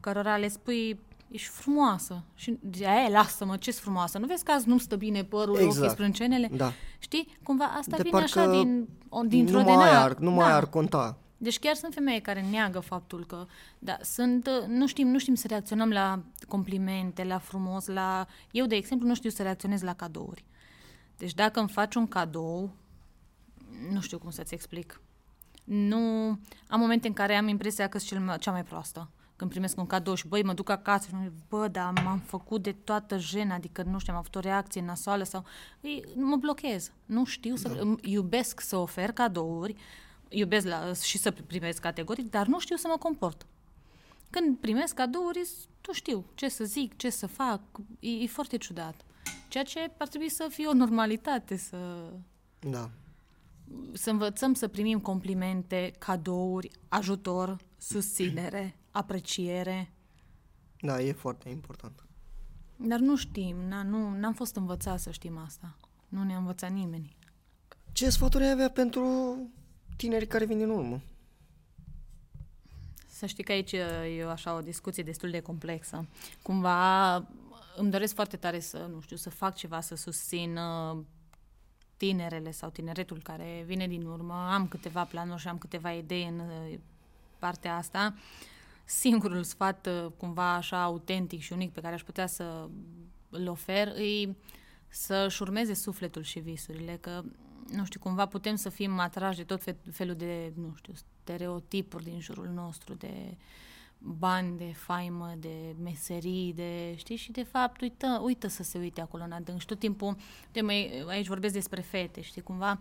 cărora le spui ești frumoasă. Și de aia, lasă-mă, ce frumoasă. Nu vezi că azi nu stă bine părul, exact. ochii, sprâncenele? Da. Știi? Cumva asta De vine așa parcă din, o- dintr-o nu de mai na- ar, nu mai da. ar conta. Deci chiar sunt femei care neagă faptul că, da, sunt, uh, nu știm, nu știm să reacționăm la complimente, la frumos, la... Eu, de exemplu, nu știu să reacționez la cadouri. Deci dacă îmi faci un cadou, nu știu cum să-ți explic. Nu... Am momente în care am impresia că sunt cel mai, cea mai proastă. Când primesc un cadou și, băi, mă duc acasă și mă zic, bă, dar m-am făcut de toată jena, adică, nu știu, am avut o reacție nasoală sau... Ei, mă blochez. Nu știu să... Da. Iubesc să ofer cadouri, iubesc la, și să primesc categoric, dar nu știu să mă comport. Când primesc cadouri, nu știu ce să zic, ce să fac. E, e foarte ciudat. Ceea ce ar trebui să fie o normalitate, să, Da. să învățăm să primim complimente, cadouri, ajutor, susținere, apreciere. Da, e foarte important. Dar nu știm, na, nu, n-am fost învățat să știm asta. Nu ne-a învățat nimeni. Ce sfaturi ai avea pentru tinerii care vin din urmă? Să știi că aici e o, așa o discuție destul de complexă. Cumva îmi doresc foarte tare să, nu știu, să fac ceva, să susțin uh, tinerele sau tineretul care vine din urmă. Am câteva planuri și am câteva idei în uh, partea asta. Singurul sfat, uh, cumva așa autentic și unic pe care aș putea să îl ofer, e să-și urmeze sufletul și visurile, că, nu știu, cumva putem să fim atrași de tot fe- felul de, nu știu, stereotipuri din jurul nostru, de bani, de faimă, de meserii, de, știi, și de fapt uită, uită să se uite acolo în adânc. Și tot timpul, de mai, aici vorbesc despre fete, știi, cumva um,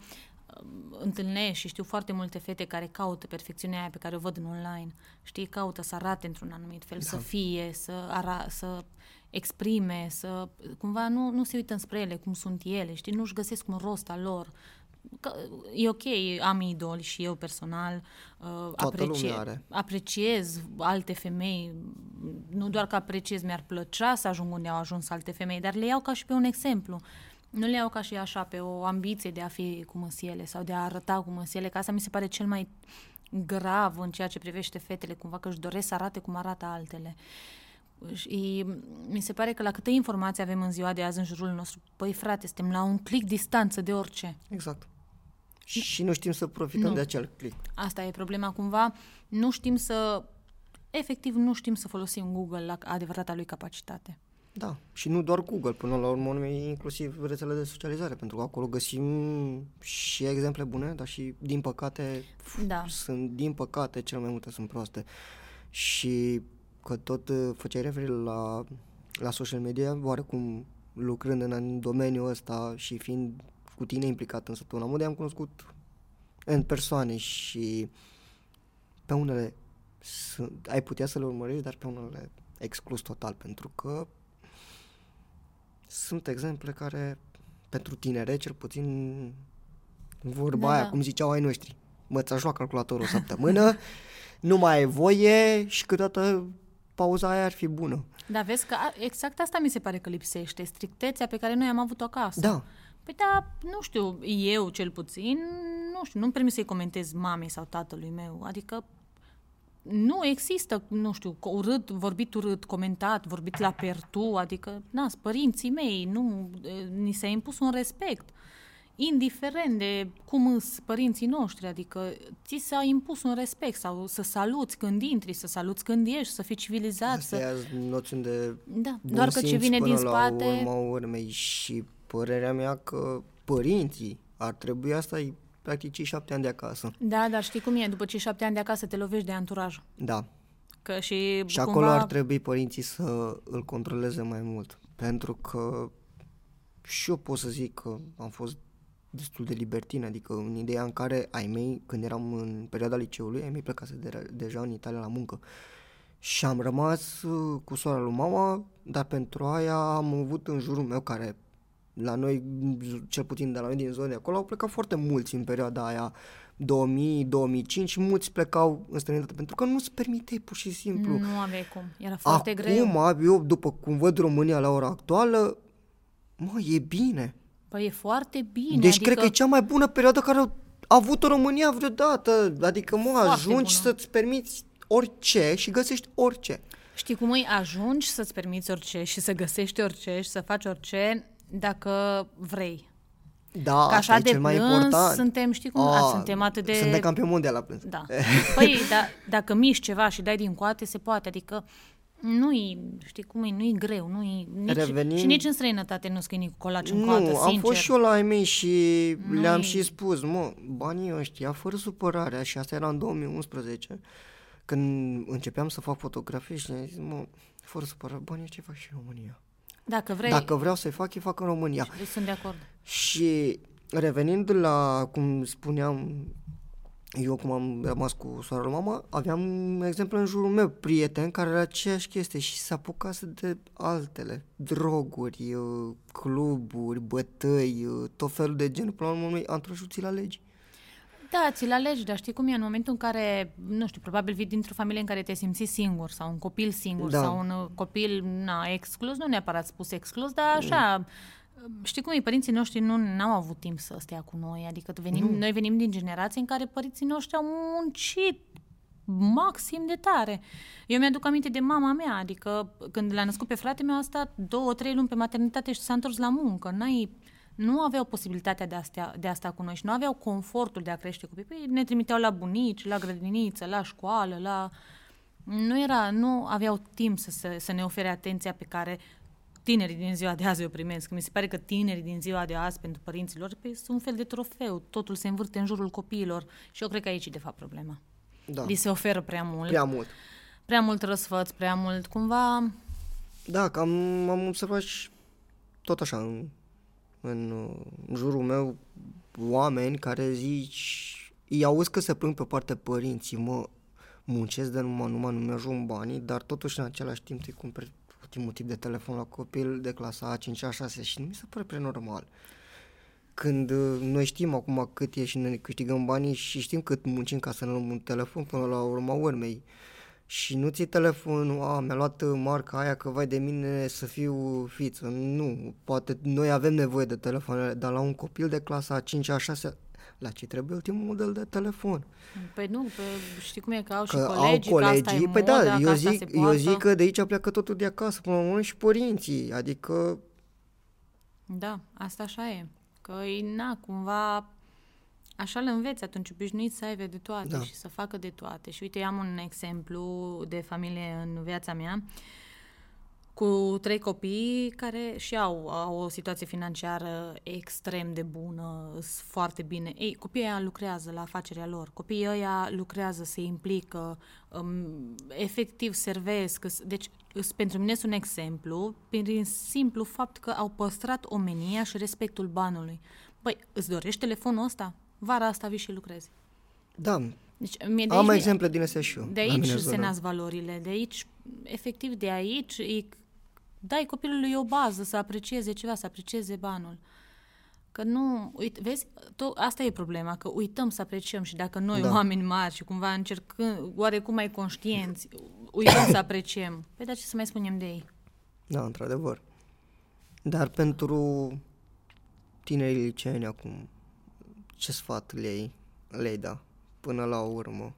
întâlnești și știu foarte multe fete care caută perfecțiunea aia pe care o văd în online, știi, caută să arate într-un anumit fel, da. să fie, să, ara, să exprime, să, cumva nu, nu se uită înspre ele, cum sunt ele, știi, nu-și găsesc un rost al lor, că e ok, am idoli și eu personal uh, aprecie, lumea are. apreciez alte femei, nu doar că apreciez, mi-ar plăcea să ajung unde au ajuns alte femei, dar le iau ca și pe un exemplu. Nu le iau ca și așa pe o ambiție de a fi cum sunt ele sau de a arăta cum sunt ele, că asta mi se pare cel mai grav în ceea ce privește fetele, cumva că își doresc să arate cum arată altele. Și mi se pare că la câtă informație avem în ziua de azi în jurul nostru, păi frate, suntem la un click distanță de orice. Exact. Și nu știm să profităm Nu. de acel click. Asta e problema cumva. Nu știm să, efectiv, nu știm să folosim Google la adevărata lui capacitate. Da, și nu doar Google, până la urmă e inclusiv rețelele de socializare, pentru că acolo găsim și exemple bune, dar și, din păcate, Da. sunt, din păcate, cel mai multe sunt proaste. Și că tot uh, făceai referire la, la social media, oarecum lucrând în, în domeniul ăsta și fiind cu tine implicat în săptămâna modei, am cunoscut în persoane și pe unele sunt, ai putea să le urmărești, dar pe unele exclus total, pentru că sunt exemple care, pentru tinere, cel puțin, vorba Da, aia, da. cum ziceau ai noștri, mă, ți-aș lua calculatorul o săptămână, nu mai ai voie și câteodată pauza aia ar fi bună. Dar vezi că a- exact asta mi se pare că lipsește, strictețea pe care noi am avut-o acasă. Da, Păi da, nu știu, eu cel puțin, nu știu, nu-mi permis să-i comentez mamei sau tatălui meu. Adică nu există, nu știu, co- urât, vorbit urât, comentat, vorbit la pertu, adică, na, sunt părinții mei, nu, e, ni s-a impus un respect. Indiferent de cum sunt părinții noștri, adică ți s-a impus un respect sau să saluți când intri, să saluți când ieși, să fii civilizat, asta să... e noțiuni de Da, bun doar că ce simț vine până din la spate... urma urmei și părerea mea că părinții ar trebui asta e practic cei șapte ani de acasă. Da, dar știi cum e, după cei șapte ani de acasă te lovești de anturaj. Da, Că și, Și cumva... acolo ar trebui părinții să îl controleze mai mult. Pentru că și eu pot să zic că am fost destul de libertin, adică în ideea în care ai mei, când eram în perioada liceului, ai mei plecase de, deja în Italia la muncă. Și am rămas uh, cu sora lui mama, dar pentru aia am avut în jurul meu, care la noi, cel puțin de la noi din zona de acolo, au plecat foarte mulți în perioada aia 2000-2005 și mulți plecau în străinătate pentru că nu-ți permiteai pur și simplu. Nu aveai cum. Era foarte Acum, greu. eu, după cum văd România la ora actuală, mă, e bine. Păi e foarte bine. deci adică, cred că e cea mai bună perioadă care a avut România vreodată. Adică, mă, Foarte ajungi bună. să-ți permiți orice și găsești orice. Știi cum îi ajungi să-ți permiți orice și să găsești orice și să faci orice dacă vrei. Da, Că asta așa e de cel mai plâns important. suntem, știi cum, A, a, suntem atât de... Suntem campion mondial la plâns. Da. Păi, da, dacă miști ceva și dai din coate, se poate. Adică nu-i, știi cum e, nu-i greu, nu-i, nici, Revenind- și nici în străinătate nu scrii cu colaci în coată, Nu, am sincer. fost și eu la ai mei și le-am Nu-i- și spus, mă, banii ăștia, fără supărarea, și asta era în 2011, când începeam să fac fotografii și le-am zis, mă, fără supărare, banii ăștia fac și în România. Dacă vrei, Dacă vreau să-i fac, îi fac în România. deci sunt de acord. Și revenind la, cum spuneam, eu cum am rămas cu soara lui mama, aveam exemplu în jurul meu, prieten care era aceeași chestie și se apucase de altele, droguri, uh, cluburi, bătăi, uh, tot felul de genul, până la urmă am trășut ți la legi. Da, ți-l alegi, dar știi cum e? În momentul în care, nu știu, probabil vii dintr-o familie în care te simți singur sau un copil singur Da. sau un uh, copil na, exclus, nu neapărat spus exclus, dar așa, știi cum e? Părinții noștri nu n-au avut timp să stea cu noi, adică venim, noi venim din generații în care părinții noștri au muncit maxim de tare. Eu mi-aduc aminte de mama mea, adică când l-a născut pe frate meu a stat două, trei luni pe maternitate și s-a întors la muncă. N-ai, nu aveau posibilitatea de a, stea, de a sta cu noi și nu aveau confortul de a crește copii. Păi ne trimiteau la bunici, la grădiniță, la școală, la... Nu, era, nu aveau timp să, să, să ne ofere atenția pe care tinerii din ziua de azi o primesc. Mi se pare că tinerii din ziua de azi pentru părinților păi, sunt un fel de trofeu. Totul se învârte în jurul copiilor și eu cred că aici e de fapt problema. Da, Li se oferă prea mult, prea mult. prea mult răsfăț, prea mult, cumva... Da, că am, am observat și tot așa în, în, uh, în jurul meu oameni care zici, îi auzi că se plâng pe partea părinții, mă, muncesc de numai, numai nu mi-ajung banii, dar totuși în același timp îi cumperi ultimul tip de telefon la copil de clasa A, 5 A, 6 și nu mi se pare prea normal. Când uh, noi știm acum cât e și ne câștigăm banii și știm cât muncim ca să ne luăm un telefon până la urma urmei și nu ții telefonul, a, mi-a luat uh, marca aia că vai de mine să fiu fiță. Nu, poate noi avem nevoie de telefoane, dar la un copil de clasa a 5 a 6 la ce trebuie ultimul model de telefon? Păi nu, pe, știi cum e, că au și Că colegii, au că asta e colegii, păi moda, da, că eu asta zic, se eu poartă. zic că de aici pleacă totul de acasă, până la urmă și părinții, adică Da, asta așa e. Că e, na, cumva așa îl înveți atunci, obișnuit să aibă de toate Da. și să facă de toate. Și uite, eu am un exemplu de familie în viața mea cu trei copii care și au, au o situație financiară extrem de bună, sunt foarte bine. Ei, copiii ăia lucrează la afacerea lor, copiii ăia lucrează, se implică, um, efectiv servesc. îs- Deci, îs- pentru mine sunt un exemplu prin simplu fapt că au păstrat omenia și respectul banului. Păi, îți dorești telefonul ăsta? Vara asta vii și lucrezi. da, Deci, mie de am aici, exemple din astea și eu. de la aici mine în se zonă. nasc valorile, de aici, efectiv de aici, îi dai copilului o bază să aprecieze ceva, să aprecieze banul. Că nu, uite, vezi, to, asta e problema, că uităm să apreciem și dacă noi, Da. da. oameni mari și cumva încercând, oarecum mai conștienți, uităm să apreciem. Păi dar ce să mai spunem de ei? Da, într-adevăr. Dar pentru tinerii liceeni acum, ce sfat le-ai, le da, până la urmă?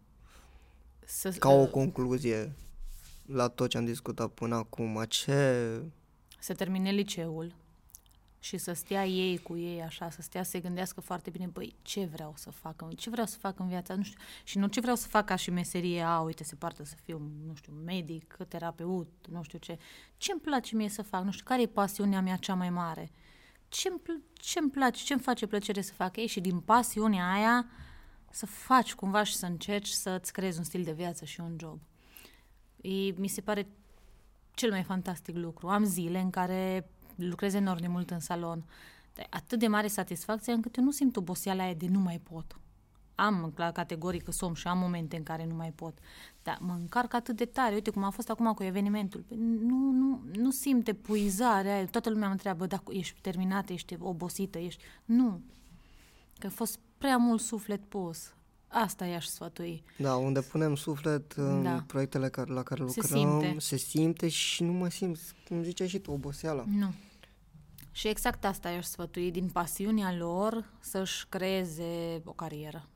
Să, Ca o concluzie la tot ce am discutat până acum, ce... să termine liceul și să stea ei cu ei așa, să stea să se gândească foarte bine, băi, ce vreau să fac, ce vreau să fac în viața, nu știu, și nu ce vreau să fac ca și meserie, a, uite, se poartă să fiu, nu știu, medic, terapeut, nu știu ce, ce îmi place mie să fac, nu știu, care e pasiunea mea cea mai mare, ce îmi, pl- ce îmi place, ce îmi face plăcere să fac ei și din pasiunea aia să faci cumva și să încerci să-ți creezi un stil de viață și un job. E, mi se pare cel mai fantastic lucru. Am zile în care lucrez enorm de mult în salon. Dar atât de mare satisfacție încât eu nu simt oboseala aia de nu mai pot. Am la categorii că som și am momente în care nu mai pot. Dar mă încarc atât de tare. Uite cum a fost acum cu evenimentul. Păi Nu, nu, nu simt epuizarea aia. Toată lumea mă întreabă dacă ești terminată, ești obosită, ești... Nu. Că a fost prea mult suflet pus. Asta i-aș sfătui. Da, unde punem suflet în Da. proiectele care, la care Se lucrăm, simte. se simte și nu mă simt, cum ziceai și tu, oboseala. Nu. Și exact asta i-aș sfătui, din pasiunea lor să-și creeze o carieră.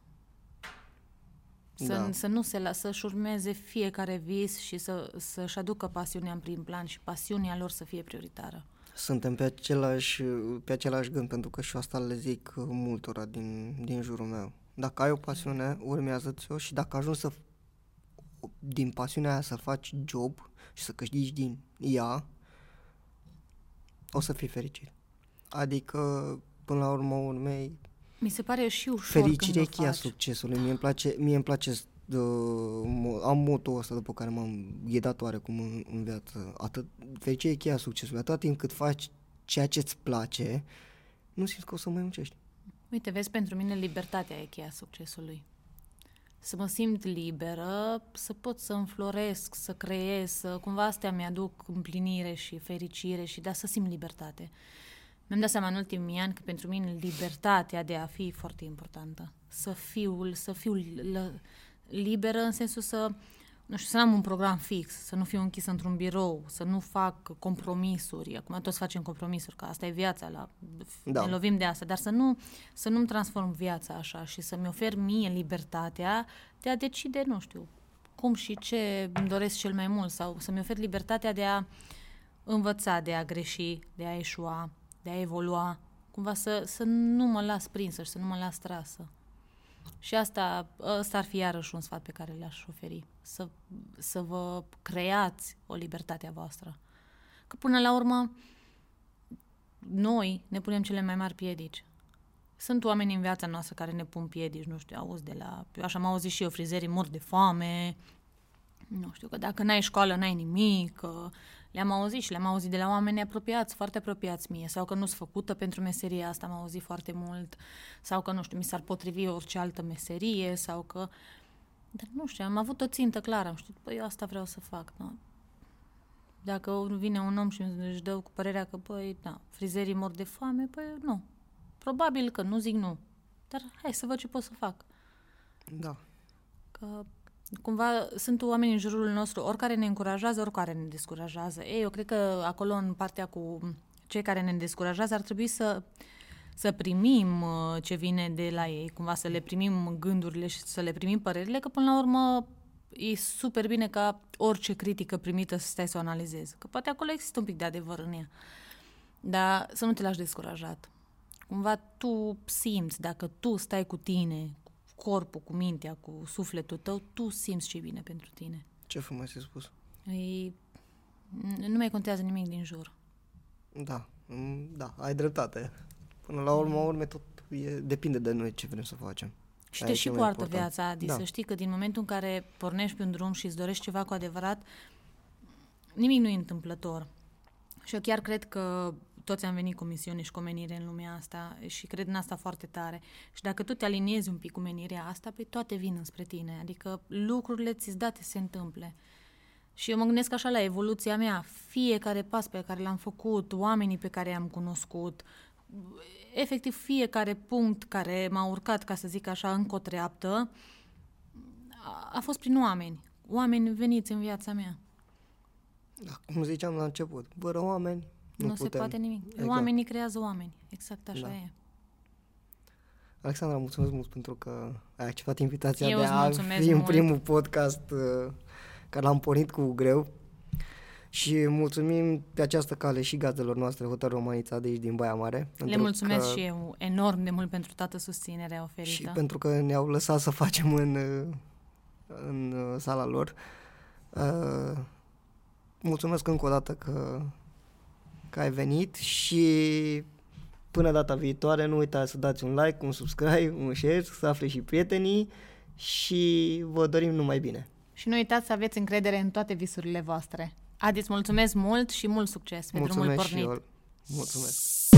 Să, Da. să nu se la, să-și urmeze fiecare vis și să, să-și aducă pasiunea în prim plan și pasiunea lor să fie prioritară. Suntem pe același, pe același gând, pentru că și asta le zic uh, multora din, din jurul meu. Dacă ai o pasiune, urmează-ți-o și dacă ajungi să, din pasiunea aia să faci job și să câștigi din ea, o să fii fericit. Adică, până la urmă urmei, Mi se pare și ușor fericire e când o cheia faci. succesului. Mie îmi place, mie îmi place uh, mo- am motul ăsta după care m-am ghidat oarecum în, în viață. Atât, fericire e cheia succesului. Atâta timp cât faci ceea ce îți place, nu simți că o să mai muncești. Uite, vezi, pentru mine libertatea e cheia succesului. Să mă simt liberă, să pot să înfloresc, să creez, să cumva astea mi-aduc împlinire și fericire și da, să simt libertate. Mi-am dat seama în ultimii ani că pentru mine libertatea de a fi e foarte importantă. Să fiu, să fiu l- liberă în sensul să, nu știu, să n-am un program fix, să nu fiu închisă într-un birou, să nu fac compromisuri. Acum toți facem compromisuri, că asta e viața, la, Da. ne lovim de asta, dar să nu să nu-mi transform viața așa și să-mi ofer mie libertatea de a decide, nu știu, cum și ce îmi doresc cel mai mult sau să-mi ofer libertatea de a învăța, de a greși, de a eșua, de a evolua, cumva să, să nu mă las prinsă și să nu mă las trasă. Și asta, ăsta ar fi iarăși un sfat pe care le-aș oferi. Să, să vă creați o libertate a voastră. Că până la urmă, noi ne punem cele mai mari piedici. Sunt oameni în viața noastră care ne pun piedici, nu știu, auzi de la... Așa am auzit și eu, frizerii mor de foame, nu știu, că dacă n-ai școală, n-ai nimic, că le-am auzit și le-am auzit de la oameni apropiați, foarte apropiați mie, sau că nu sunt făcută pentru meseria asta, am auzit foarte mult, sau că, nu știu, mi s-ar potrivi orice altă meserie, sau că... Dar nu știu, am avut o țintă clară, am știut, păi eu asta vreau să fac, nu? Dacă vine un om și își dă cu părerea că, păi, da, frizerii mor de foame, păi nu. Probabil că nu zic nu. Dar hai să văd ce pot să fac. Da. Că cumva sunt oameni în jurul nostru, oricare ne încurajează, oricare ne descurajează. Ei, eu cred că acolo, în partea cu cei care ne descurajează, ar trebui să, să primim uh, ce vine de la ei, cumva să le primim gândurile și să le primim părerile, că până la urmă e super bine ca orice critică primită să stai să o analizezi. Că poate acolo există un pic de adevăr în ea. Dar să nu te lași descurajat. Cumva tu simți, dacă tu stai cu tine, cu corpul, cu mintea, cu sufletul tău, tu simți ce e bine pentru tine. Ce frumos ai spus. E, nu mai contează nimic din jur. Da, mm, da, ai dreptate. Până la urmă, urme, tot e, depinde de noi ce vrem să facem. Și Aia te e și cel mai poartă important. viața, Adi, Da. să știi că din momentul în care pornești pe un drum și îți dorești ceva cu adevărat, nimic nu e întâmplător. Și eu chiar cred că toți am venit cu misiune și cu menire în lumea asta și cred în asta foarte tare. Și dacă tu te aliniezi un pic cu menirea asta, pe toate vin înspre tine. Adică lucrurile ți-s date să se întâmple. Și eu mă gândesc așa la evoluția mea. Fiecare pas pe care l-am făcut, oamenii pe care i-am cunoscut, efectiv fiecare punct care m-a urcat, ca să zic așa, încă o treaptă, a, a fost prin oameni. Oameni veniți în viața mea. Da, cum ziceam la început, fără oameni nu, Nu, putem. se poate nimic. Exact. Oamenii creează oameni. Exact așa Da. e. Alexandra, mulțumesc mult pentru că ai acceptat invitația Eu de îți a mulțumesc fi în mult. primul podcast uh, care l-am pornit cu greu. Și mulțumim pe această cale și gazdelor noastre Hotel Romanița de aici din Baia Mare. Le pentru mulțumesc că, și eu enorm de mult pentru toată susținerea oferită. Și pentru că ne-au lăsat să facem în, uh, în uh, sala lor. Uh, mulțumesc încă o dată că, că ai venit și până data viitoare nu uitați să dați un like, un subscribe, un share, să afle și prietenii și vă dorim numai bine. Și nu uitați să aveți încredere în toate visurile voastre. Adi, îți mulțumesc mult și mult succes pe drumul Mulțumesc și pornit. eu. Mulțumesc.